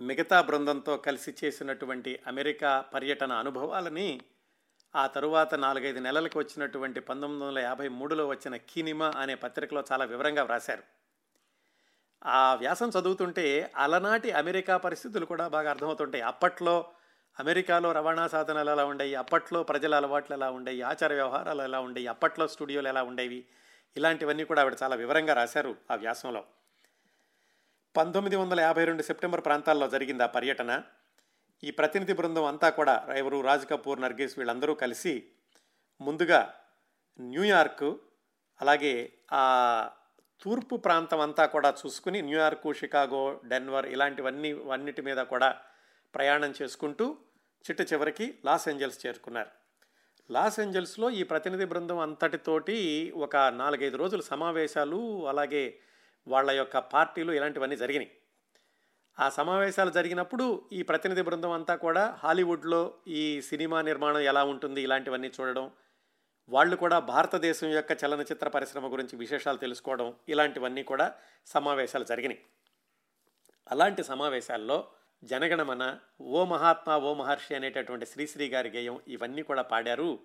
Speaker 1: మిగతా బృందంతో కలిసి చేసినటువంటి అమెరికా పర్యటన అనుభవాలని ఆ తరువాత నాలుగైదు నెలలకు వచ్చినటువంటి పంతొమ్మిది వందల యాభై మూడులో వచ్చిన కీనిమా అనే పత్రికలో చాలా వివరంగా వ్రాశారు. ఆ వ్యాసం చదువుతుంటే అలనాటి అమెరికా పరిస్థితులు కూడా బాగా అర్థమవుతుంటాయి. అప్పట్లో అమెరికాలో రవాణా సాధనాలు ఎలా ఉండేవి? అప్పట్లో ప్రజల అలవాట్లు ఎలా ఉండేవి? ఆచార వ్యవహారాలు ఎలా ఉండేవి? అప్పట్లో స్టూడియోలు ఎలా ఉండేవి? ఇలాంటివన్నీ కూడా ఆవిడ చాలా వివరంగా రాశారు ఆ వ్యాసంలో. పంతొమ్మిది వందల యాభై రెండు సెప్టెంబర్ ప్రాంతాల్లో జరిగింది ఆ పర్యటన. ఈ ప్రతినిధి బృందం అంతా కూడా ఎవరు రాజ్ కపూర్ నర్గేస్ వీళ్ళందరూ కలిసి ముందుగా న్యూయార్క్ అలాగే ఆ తూర్పు ప్రాంతం అంతా కూడా చూసుకుని న్యూయార్క్ షికాగో డెన్వర్ ఇలాంటివన్నీ అన్నిటి మీద కూడా ప్రయాణం చేసుకుంటూ చిట్ట చివరికి లాస్ ఏంజల్స్ చేరుకున్నారు. లాస్ ఏంజల్స్లో ఈ ప్రతినిధి బృందం అంతటితోటి ఒక నాలుగైదు రోజులు సమావేశాలు అలాగే వాళ్ళ యొక్క పార్టీలు ఇలాంటివన్నీ జరిగినాయి. ఆ సమావేశాలు జరిగినప్పుడు ఈ ప్రతినిధి బృందం అంతా కూడా హాలీవుడ్లో ఈ సినిమా నిర్మాణం ఎలా ఉంటుంది ఇలాంటివన్నీ చూడడం వాళ్ళు కూడా భారతదేశం యొక్క చలనచిత్ర పరిశ్రమ గురించి విశేషాలు తెలుసుకోవడం ఇలాంటివన్నీ కూడా సమావేశాలు జరిగినాయి. అలాంటి సమావేశాల్లో జనగణమన ఓ మహాత్మా ఓ మహర్షి అనేటటువంటి శ్రీశ్రీ గారి గేయం ఇవన్నీ కూడా పాడారు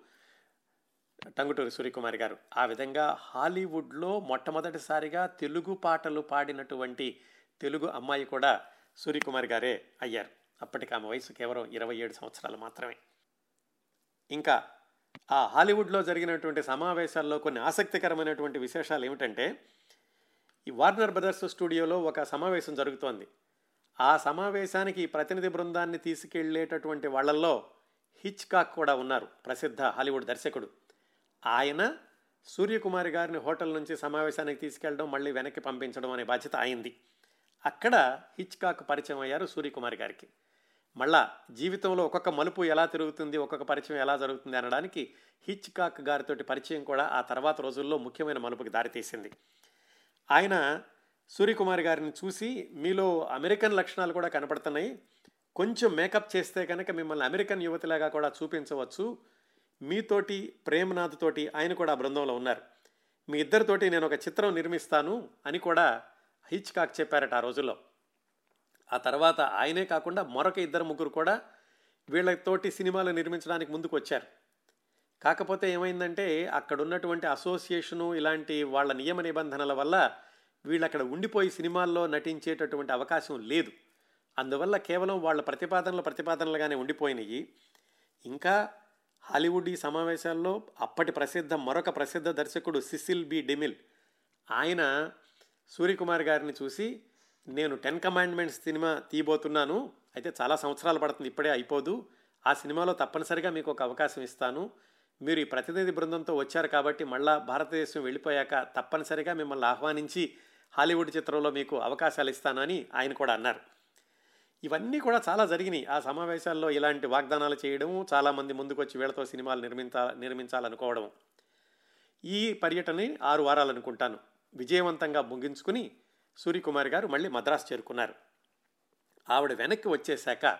Speaker 1: టంగుటూరి సూర్యకుమారి గారు. ఆ విధంగా హాలీవుడ్లో మొట్టమొదటిసారిగా తెలుగు పాటలు పాడినటువంటి తెలుగు అమ్మాయి కూడా సూర్యకుమారి గారే అయ్యారు. అప్పటికి ఆమె వయసు కేవలం ఇరవై ఏడు సంవత్సరాలు మాత్రమే. ఇంకా ఆ హాలీవుడ్లో జరిగినటువంటి సమావేశాల్లో కొన్ని ఆసక్తికరమైనటువంటి విశేషాలు ఏమిటంటే ఈ వార్నర్ బ్రదర్స్ స్టూడియోలో ఒక సమావేశం జరుగుతోంది. ఆ సమావేశానికి ప్రతినిధి బృందాన్ని తీసుకెళ్ళేటటువంటి వాళ్ళల్లో హిచ్ కాక్ కూడా ఉన్నారు. ప్రసిద్ధ హాలీవుడ్ దర్శకుడు. ఆయన సూర్యకుమారి గారిని హోటల్ నుంచి సమావేశానికి తీసుకెళ్ళడం మళ్ళీ వెనక్కి పంపించడం అనే బాధ్యత అయింది అక్కడ హిచ్ కాక్ పరిచయం అయ్యారు సూర్యకుమారి గారికి. మళ్ళా జీవితంలో ఒక్కొక్క మలుపు ఎలా తిరుగుతుంది ఒక్కొక్క పరిచయం ఎలా జరుగుతుంది అనడానికి హిచ్ కాక్ గారితోటి పరిచయం కూడా ఆ తర్వాత రోజుల్లో ముఖ్యమైన మలుపుకి దారితీసింది. ఆయన సూర్యకుమారి గారిని చూసి మీలో అమెరికన్ లక్షణాలు కూడా కనపడుతున్నాయి. కొంచెం మేకప్ చేస్తే కనుక మిమ్మల్ని అమెరికన్ యువతిలాగా కూడా చూపించవచ్చు. మీతోటి ప్రేమనాథ్ తోటి ఆయన కూడా బృందంలో ఉన్నారు. మీ ఇద్దరితోటి నేను ఒక చిత్రం నిర్మిస్తాను అని కూడా హిచ్ కాక్ చెప్పారట ఆ రోజుల్లో. ఆ తర్వాత ఆయనే కాకుండా మరొక ఇద్దరు ముగ్గురు కూడా వీళ్ళతోటి సినిమాలు నిర్మించడానికి ముందుకు వచ్చారు కాకపోతే ఏమైందంటే అక్కడ ఉన్నటువంటి అసోసియేషను ఇలాంటి వాళ్ళ నియమ నిబంధనల వల్ల వీళ్ళు అక్కడ ఉండిపోయి సినిమాల్లో నటించేటటువంటి అవకాశం లేదు. అందువల్ల కేవలం వాళ్ళ ప్రతిపాదనలు ప్రతిపాదనలుగానే ఉండిపోయినాయి. ఇంకా హాలీవుడ్ ఈ సమావేశాల్లో అప్పటి ప్రసిద్ధ మరొక ప్రసిద్ధ దర్శకుడు సిసిల్ బి. డెమిల్. ఆయన సూర్యకుమార్ గారిని చూసి నేను టెన్ కమాండ్మెంట్స్ సినిమా తీయబోతున్నాను. అయితే చాలా సంవత్సరాలు పడుతుంది ఇప్పుడే అయిపోదు. ఆ సినిమాలో తప్పనిసరిగా మీకు ఒక అవకాశం ఇస్తాను. మీరు ఈ ప్రతినిధి బృందంతో వచ్చారు కాబట్టి మళ్ళా భారతదేశం వెళ్ళిపోయాక తప్పనిసరిగా మిమ్మల్ని ఆహ్వానించి హాలీవుడ్ చిత్రంలో మీకు అవకాశాలు ఇస్తానని ఆయన కూడా అన్నారు. ఇవన్నీ కూడా చాలా జరిగినాయి. ఆ సమావేశాల్లో ఇలాంటి వాగ్దానాలు చేయడం చాలామంది ముందుకొచ్చి వీళ్ళతో సినిమాలు నిర్మించా నిర్మించాలనుకోవడం. ఈ పర్యటనని ఆరు వారాలు అనుకుంటాను. విజయవంతంగా ముగించుకుని సూర్యకుమారి గారు మళ్ళీ మద్రాసు చేరుకున్నారు. ఆవిడ వెనక్కి వచ్చేశాక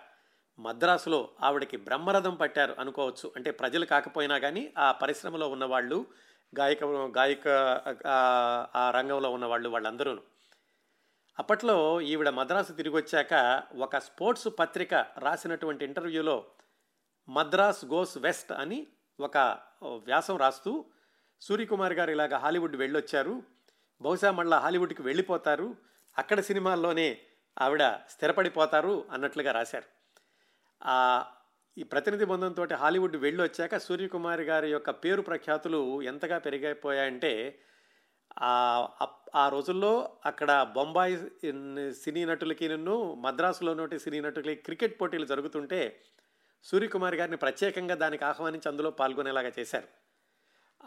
Speaker 1: మద్రాసులో ఆవిడకి బ్రహ్మరథం పట్టారు అనుకోవచ్చు. అంటే ప్రజలు కాకపోయినా కానీ ఆ పరిశ్రమలో ఉన్నవాళ్ళు గాయక గాయక ఆ రంగంలో ఉన్నవాళ్ళు వాళ్ళందరూ అప్పట్లో ఈవిడ మద్రాసు తిరిగి వచ్చాక ఒక స్పోర్ట్స్ పత్రిక రాసినటువంటి ఇంటర్వ్యూలో మద్రాస్ గోస్ వెస్ట్ అని ఒక వ్యాసం రాస్తూ సూర్యకుమార్ గారు ఇలాగ హాలీవుడ్ వెళ్ళొచ్చారు. బహుశా మళ్ళీ హాలీవుడ్కి వెళ్ళిపోతారు. అక్కడ సినిమాల్లోనే ఆవిడ స్థిరపడిపోతారు అన్నట్లుగా రాశారు. ఈ ప్రతినిధి బృందంతో హాలీవుడ్ వెళ్ళి వచ్చాక సూర్యకుమారి గారి యొక్క పేరు ప్రఖ్యాతులు ఎంతగా పెరిగిపోయాయంటే ఆ రోజుల్లో అక్కడ బొంబాయి సినీ నటులకి నిన్ను మద్రాసులోనోటి సినీ నటులకి క్రికెట్ పోటీలు జరుగుతుంటే సూర్యకుమార్ గారిని ప్రత్యేకంగా దానికి ఆహ్వానించి అందులో పాల్గొనేలాగా చేశారు.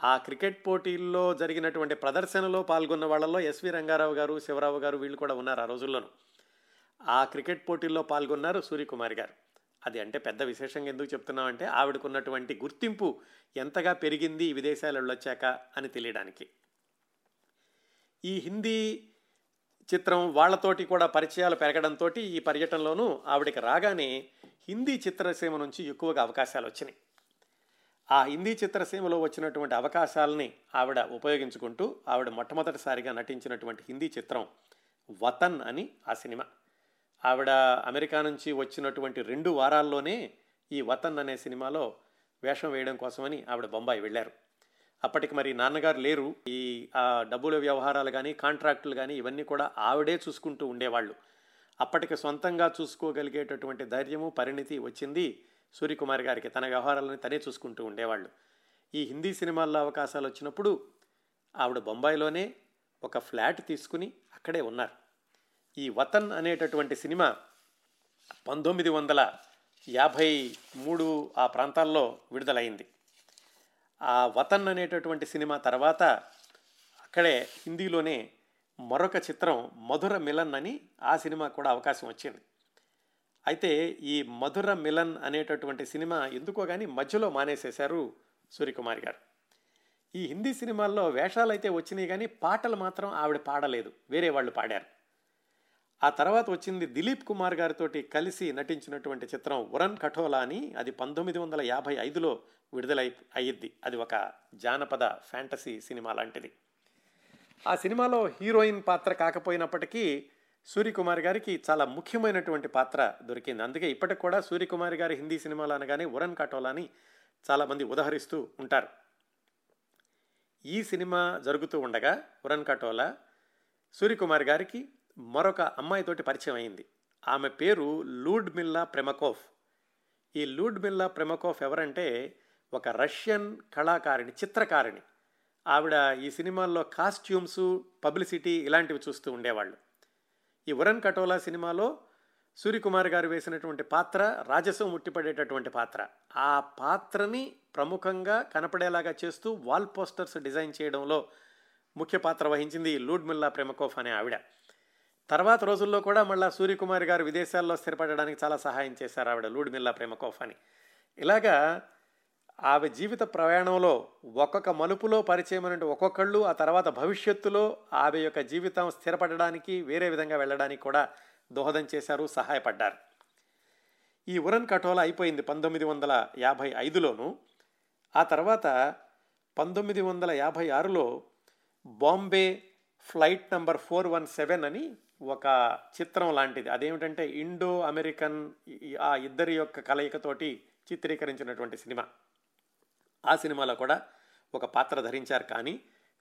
Speaker 1: ఆ క్రికెట్ పోటీల్లో జరిగినటువంటి ప్రదర్శనలో పాల్గొన్న వాళ్ళలో ఎస్వి రంగారావు గారు శివరావు గారు వీళ్ళు కూడా ఉన్నారు ఆ రోజుల్లోనూ. ఆ క్రికెట్ పోటీల్లో పాల్గొన్నారు సూర్యకుమారి గారు. అది అంటే పెద్ద విశేషంగా ఎందుకు చెప్తున్నామంటే ఆవిడకున్నటువంటి గుర్తింపు ఎంతగా పెరిగింది విదేశాలలో వచ్చాక అని తెలియడానికి. ఈ హిందీ చిత్రం వాళ్ళతోటి కూడా పరిచయాలు పెరగడంతో ఈ పర్యటనలోనూ ఆవిడకి రాగానే హిందీ చిత్రసీమ నుంచి ఎక్కువగా అవకాశాలు వచ్చినాయి. ఆ హిందీ చిత్రసీమలో వచ్చినటువంటి అవకాశాలని ఆవిడ ఉపయోగించుకుంటూ ఆవిడ మొట్టమొదటిసారిగా నటించినటువంటి హిందీ చిత్రం వతన్ అని ఆ సినిమా. ఆవిడ అమెరికా నుంచి వచ్చినటువంటి రెండు వారాల్లోనే ఈ వతన్ అనే సినిమాలో వేషం వేయడం కోసమని ఆవిడ బొంబాయి వెళ్ళారు. అప్పటికి మరి నాన్నగారు లేరు. ఈ ఆ డబ్బుల వ్యవహారాలు కానీ కాంట్రాక్టులు కానీ ఇవన్నీ కూడా ఆవిడే చూసుకుంటూ ఉండేవాళ్ళు. అప్పటికి సొంతంగా చూసుకోగలిగేటటువంటి ధైర్యము పరిణితి వచ్చింది సూర్యకుమార్ గారికి. తన వ్యవహారాలను తనే చూసుకుంటూ ఉండేవాళ్ళు. ఈ హిందీ సినిమాల్లో అవకాశాలు వచ్చినప్పుడు ఆవిడ బొంబాయిలోనే ఒక ఫ్లాట్ తీసుకుని అక్కడే ఉన్నారు. ఈ వతన్ అనేటటువంటి సినిమా పంతొమ్మిది వందల యాభై మూడు ఆ ప్రాంతాల్లో విడుదలైంది. ఆ వతన్ అనేటటువంటి సినిమా తర్వాత అక్కడే హిందీలోనే మరొక చిత్రం మధుర మిలన్ అని ఆ సినిమా కూడా అవకాశం వచ్చింది. అయితే ఈ మధుర మిలన్ అనేటటువంటి సినిమా ఎందుకో కానీ మధ్యలో మానేసేశారు సూర్యకుమారి గారు. ఈ హిందీ సినిమాల్లో వేషాలు అయితే వచ్చినాయి కానీ పాటలు మాత్రం ఆవిడ పాడలేదు. వేరే వాళ్ళు పాడారు. ఆ తర్వాత వచ్చింది దిలీప్ కుమార్ గారితో కలిసి నటించినటువంటి చిత్రం ఉరన్ కఠోలా అని అది పంతొమ్మిది వందల యాభై ఐదులో విడుదలై అయ్యిద్ది. అది ఒక జానపద ఫ్యాంటసీ సినిమా లాంటిది. ఆ సినిమాలో హీరోయిన్ పాత్ర కాకపోయినప్పటికీ సూర్యకుమార్ గారికి చాలా ముఖ్యమైనటువంటి పాత్ర దొరికింది. అందుకే ఇప్పటికి కూడా సూర్యకుమార్ గారి హిందీ సినిమాలు అనగానే ఉరన్ కటోలా అని చాలామంది ఉదహరిస్తూ ఉంటారు. ఈ సినిమా జరుగుతూ ఉండగా ఉరన్ కటోలా సూర్యకుమార్ గారికి మరొక అమ్మాయితోటి పరిచయం అయింది. ఆమె పేరు లూడ్మిల్లా ప్రెమకోఫ్. ఈ లూడ్మిల్లా ప్రెమకోఫ్ ఎవరంటే ఒక రష్యన్ కళాకారిణి చిత్రకారిణి. ఆవిడ ఈ సినిమాల్లో కాస్ట్యూమ్స్ పబ్లిసిటీ ఇలాంటివి చూస్తూ ఉండేవాళ్ళు. ఈ ఉరన్ కటోలా సినిమాలో సూర్యకుమార్ గారు వేసినటువంటి పాత్ర రాజసం ముట్టిపడేటటువంటి పాత్ర. ఆ పాత్రని ప్రముఖంగా కనపడేలాగా చేస్తూ వాల్ పోస్టర్స్ డిజైన్ చేయడంలో ముఖ్య పాత్ర వహించింది లూడ్మిల్లా ప్రేమకోఫ్ అనే ఆవిడ. తర్వాత రోజుల్లో కూడా మళ్ళీ సూర్యకుమార్ గారు విదేశాల్లో స్థిరపడడానికి చాలా సహాయం చేశారు ఆవిడ లూడిమిల్లా ప్రేమకోఫ్ అని ఇలాగా ఆమె జీవిత ప్రయాణంలో ఒక్కొక్క మలుపులో పరిచయం ఒక్కొక్కళ్ళు ఆ తర్వాత భవిష్యత్తులో ఆమె యొక్క జీవితం స్థిరపడడానికి వేరే విధంగా వెళ్ళడానికి కూడా దోహదం చేశారు సహాయపడ్డారు. ఈ ఉరన్ కఠోలా అయిపోయింది పంతొమ్మిది వందల యాభై ఐదులోను. ఆ తర్వాత పంతొమ్మిది వందల యాభై ఆరులో Bombay flight number four one seven అని ఒక చిత్రం లాంటిది. అదేమిటంటే ఇండో అమెరికన్ ఆ ఇద్దరి యొక్క కలయికతోటి చిత్రీకరించినటువంటి సినిమా. ఆ సినిమాలో కూడా ఒక పాత్ర ధరించారు కానీ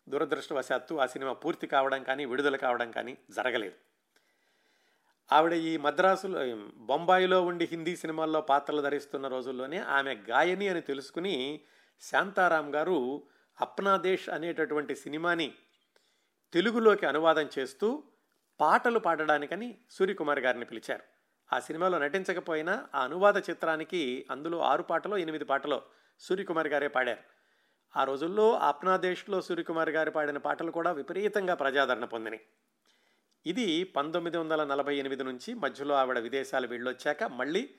Speaker 1: దురదృష్టవశాత్తు ఆ సినిమా పూర్తి కావడం కానీ విడుదల కావడం కానీ జరగలేదు. ఆవిడ ఈ మద్రాసులో బొంబాయిలో ఉండి హిందీ సినిమాల్లో పాత్రలు ధరిస్తున్న రోజుల్లోనే ఆమె గాయని అని తెలుసుకుని శాంతారాం గారు అప్నాదేశ్ అనేటటువంటి సినిమాని తెలుగులోకి అనువాదం చేస్తూ పాటలు పాడడానికని సూర్యకుమార్ గారిని పిలిచారు. ఆ సినిమాలో నటించకపోయినా ఆ అనువాద చిత్రానికి అందులో ఆరు పాటలో ఎనిమిది పాటలో సూర్యకుమార్ గారే పాడారు. ఆ రోజుల్లో ఆప్నాదేశ్లో సూర్యకుమార్ గారు పాడిన పాటలు కూడా విపరీతంగా ప్రజాదరణ పొందినాయి. ఇది పంతొమ్మిది వందల నలభై ఎనిమిది నుంచి మధ్యలో ఆవిడ విదేశాలు వెళ్ళొచ్చాక మళ్ళీ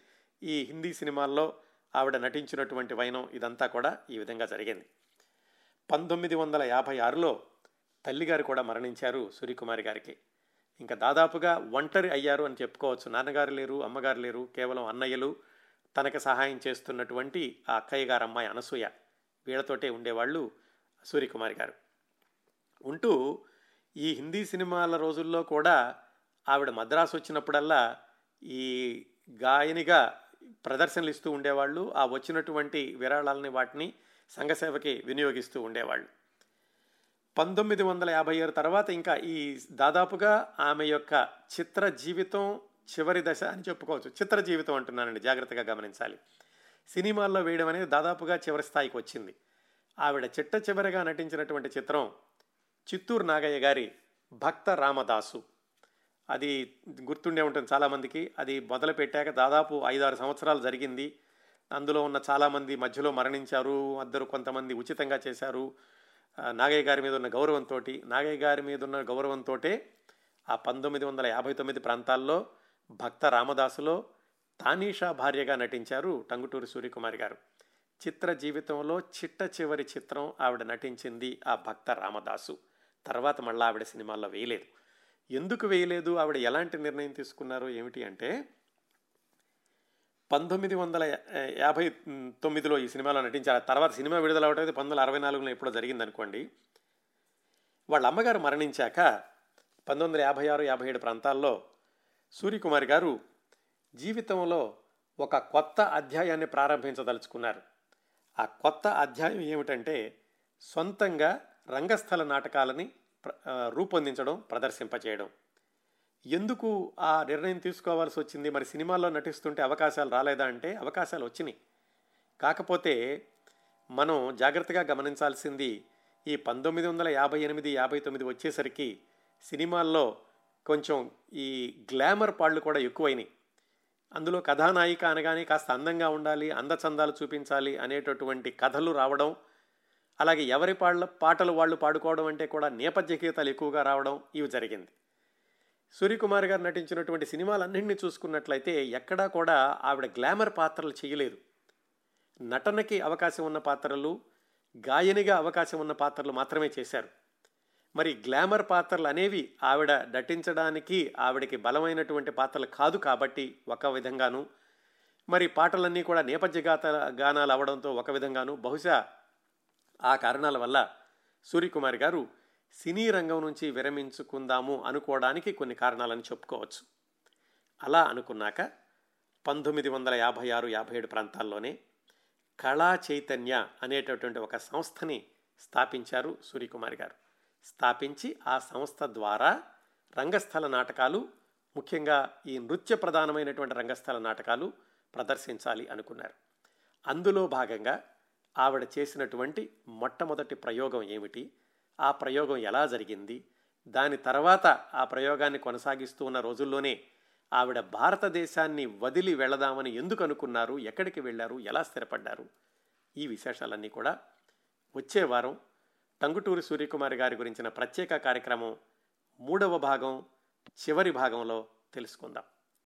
Speaker 1: ఈ హిందీ సినిమాల్లో ఆవిడ నటించినటువంటి వైనం ఇదంతా కూడా ఈ విధంగా జరిగింది. పంతొమ్మిది వందల యాభై ఆరులో తల్లిగారు కూడా మరణించారు సూర్యకుమారి గారికి. ఇంకా దాదాపుగా ఒంటరి అయ్యారు అని చెప్పుకోవచ్చు. నాన్నగారు లేరు అమ్మగారు లేరు కేవలం అన్నయ్యలు తనకు సహాయం చేస్తున్నటువంటి ఆ అక్కయ్య గారు అమ్మాయి అనసూయ వీళ్ళతోటే ఉండేవాళ్ళు సూర్యకుమారి గారు. ఉంటూ ఈ హిందీ సినిమాల రోజుల్లో కూడా ఆవిడ మద్రాసు వచ్చినప్పుడల్లా ఈ గాయనిగా ప్రదర్శనలు ఇస్తూ ఉండేవాళ్ళు. ఆ వచ్చినటువంటి విరాళాలని వాటిని సంఘసేవకి వినియోగిస్తూ ఉండేవాళ్ళు. పంతొమ్మిది వందల యాభై ఆరు తర్వాత ఇంకా ఈ దాదాపుగా ఆమె యొక్క చిత్ర జీవితం చివరి దశ అని చెప్పుకోవచ్చు. చిత్ర జీవితం అంటున్నానండి జాగ్రత్తగా గమనించాలి. సినిమాల్లో వేయడం అనేది దాదాపుగా చివరి స్థాయికి వచ్చింది. ఆవిడ చిట్ట చివరిగా నటించినటువంటి చిత్రం చిత్తూరు నాగయ్య గారి భక్త రామదాసు. అది గుర్తుండే ఉంటుంది చాలామందికి. అది మొదలు పెట్టాక దాదాపు ఐదారు సంవత్సరాలు జరిగింది. అందులో ఉన్న చాలామంది మధ్యలో మరణించారు. అందరూ కొంతమంది ఉచితంగా చేశారు. నాగయ్య గారి మీద ఉన్న గౌరవంతో నాగయ్య గారి మీద ఉన్న గౌరవంతో ఆ పంతొమ్మిది వందల యాభై తొమ్మిది ప్రాంతాల్లో భక్త రామదాసులో తానీషా భార్యగా నటించారు టంగుటూరి సూర్యకుమారి గారు. చిత్ర జీవితంలో చిట్ట చివరి చిత్రం ఆవిడ నటించింది ఆ భక్త రామదాసు. తర్వాత మళ్ళీ ఆవిడ సినిమాల్లో వేయలేదు. ఎందుకు వేయలేదు? ఆవిడ ఎలాంటి నిర్ణయం తీసుకున్నారు? ఏమిటి అంటే పంతొమ్మిది వందల యాభై తొమ్మిదిలో ఈ సినిమాలో నటించారు. తర్వాత సినిమా విడుదల అవటం పంతొమ్మిది అరవై నాలుగులో ఎప్పుడో జరిగిందనుకోండి. వాళ్ళ అమ్మగారు మరణించాక పంతొమ్మిది వందల యాభై ఆరు యాభై ఏడు ప్రాంతాల్లో సూర్యకుమారి గారు జీవితంలో ఒక కొత్త అధ్యాయాన్ని ప్రారంభించదలుచుకున్నారు. ఆ కొత్త అధ్యాయం ఏమిటంటే సొంతంగా రంగస్థల నాటకాలని రూపొందించడం ప్రదర్శింపచేయడం. ఎందుకు ఆ నిర్ణయం తీసుకోవాల్సి వచ్చింది? మరి సినిమాల్లో నటిస్తుంటే అవకాశాలు రాలేదా అంటే అవకాశాలు వచ్చినాయి. కాకపోతే మనం జాగ్రత్తగా గమనించాల్సింది ఈ పంతొమ్మిది వందల యాభై ఎనిమిది యాభై తొమ్మిది వచ్చేసరికి సినిమాల్లో కొంచెం ఈ గ్లామర్ పాళ్ళు కూడా ఎక్కువైనాయి. అందులో కథానాయిక అనగానే కాస్త అందంగా ఉండాలి అందచందాలు చూపించాలి అనేటటువంటి కథలు రావడం అలాగే ఎవరి పాళ్ళ పాటలు వాళ్ళు పాడుకోవడం అంటే కూడా నేపథ్య గీతాలు ఎక్కువగా రావడం ఇవి జరిగింది. సూర్యకుమార్ గారు నటించినటువంటి సినిమాలన్నింటినీ చూసుకున్నట్లయితే ఎక్కడా కూడా ఆవిడ గ్లామర్ పాత్రలు చేయలేదు. నటనకి అవకాశం ఉన్న పాత్రలు గాయనిగా అవకాశం ఉన్న పాత్రలు మాత్రమే చేశారు. మరి గ్లామర్ పాత్రలు అనేవి ఆవిడ నటించడానికి ఆవిడకి బలమైనటువంటి పాత్రలు కాదు కాబట్టి ఒక విధంగాను మరి పాటలన్నీ కూడా నేపథ్య గాత గానాలు అవడంతో ఒక విధంగాను బహుశా ఆ కారణాల వల్ల సూర్యకుమార్ గారు సినీ రంగం నుంచి విరమించుకుందాము అనుకోవడానికి కొన్ని కారణాలని చెప్పుకోవచ్చు. అలా అనుకున్నాక పంతొమ్మిది వందల యాభై ఆరు యాభై ఏడు ప్రాంతాల్లోనే కళా చైతన్య అనేటటువంటి ఒక సంస్థని స్థాపించారు సూర్యకుమారి గారు. స్థాపించి ఆ సంస్థ ద్వారా రంగస్థల నాటకాలు ముఖ్యంగా ఈ నృత్య ప్రధానమైనటువంటి రంగస్థల నాటకాలు ప్రదర్శించాలి అనుకున్నారు. అందులో భాగంగా ఆవిడ చేసినటువంటి మొట్టమొదటి ప్రయోగం ఏమిటి? ఆ ప్రయోగం ఎలా జరిగింది? దాని తర్వాత ఆ ప్రయోగాన్ని కొనసాగిస్తూ ఉన్న రోజుల్లోనే ఆవిడ భారతదేశాన్ని వదిలి వెళదామని ఎందుకు అనుకున్నారు? ఎక్కడికి వెళ్ళారు ఎలా స్థిరపడ్డారు? ఈ విశేషాలన్నీ కూడా వచ్చే వారం టంగుటూరి సూర్యకుమారి గారి గురించిన ప్రత్యేక కార్యక్రమం మూడవ భాగం చివరి భాగంలో తెలుసుకుందాం.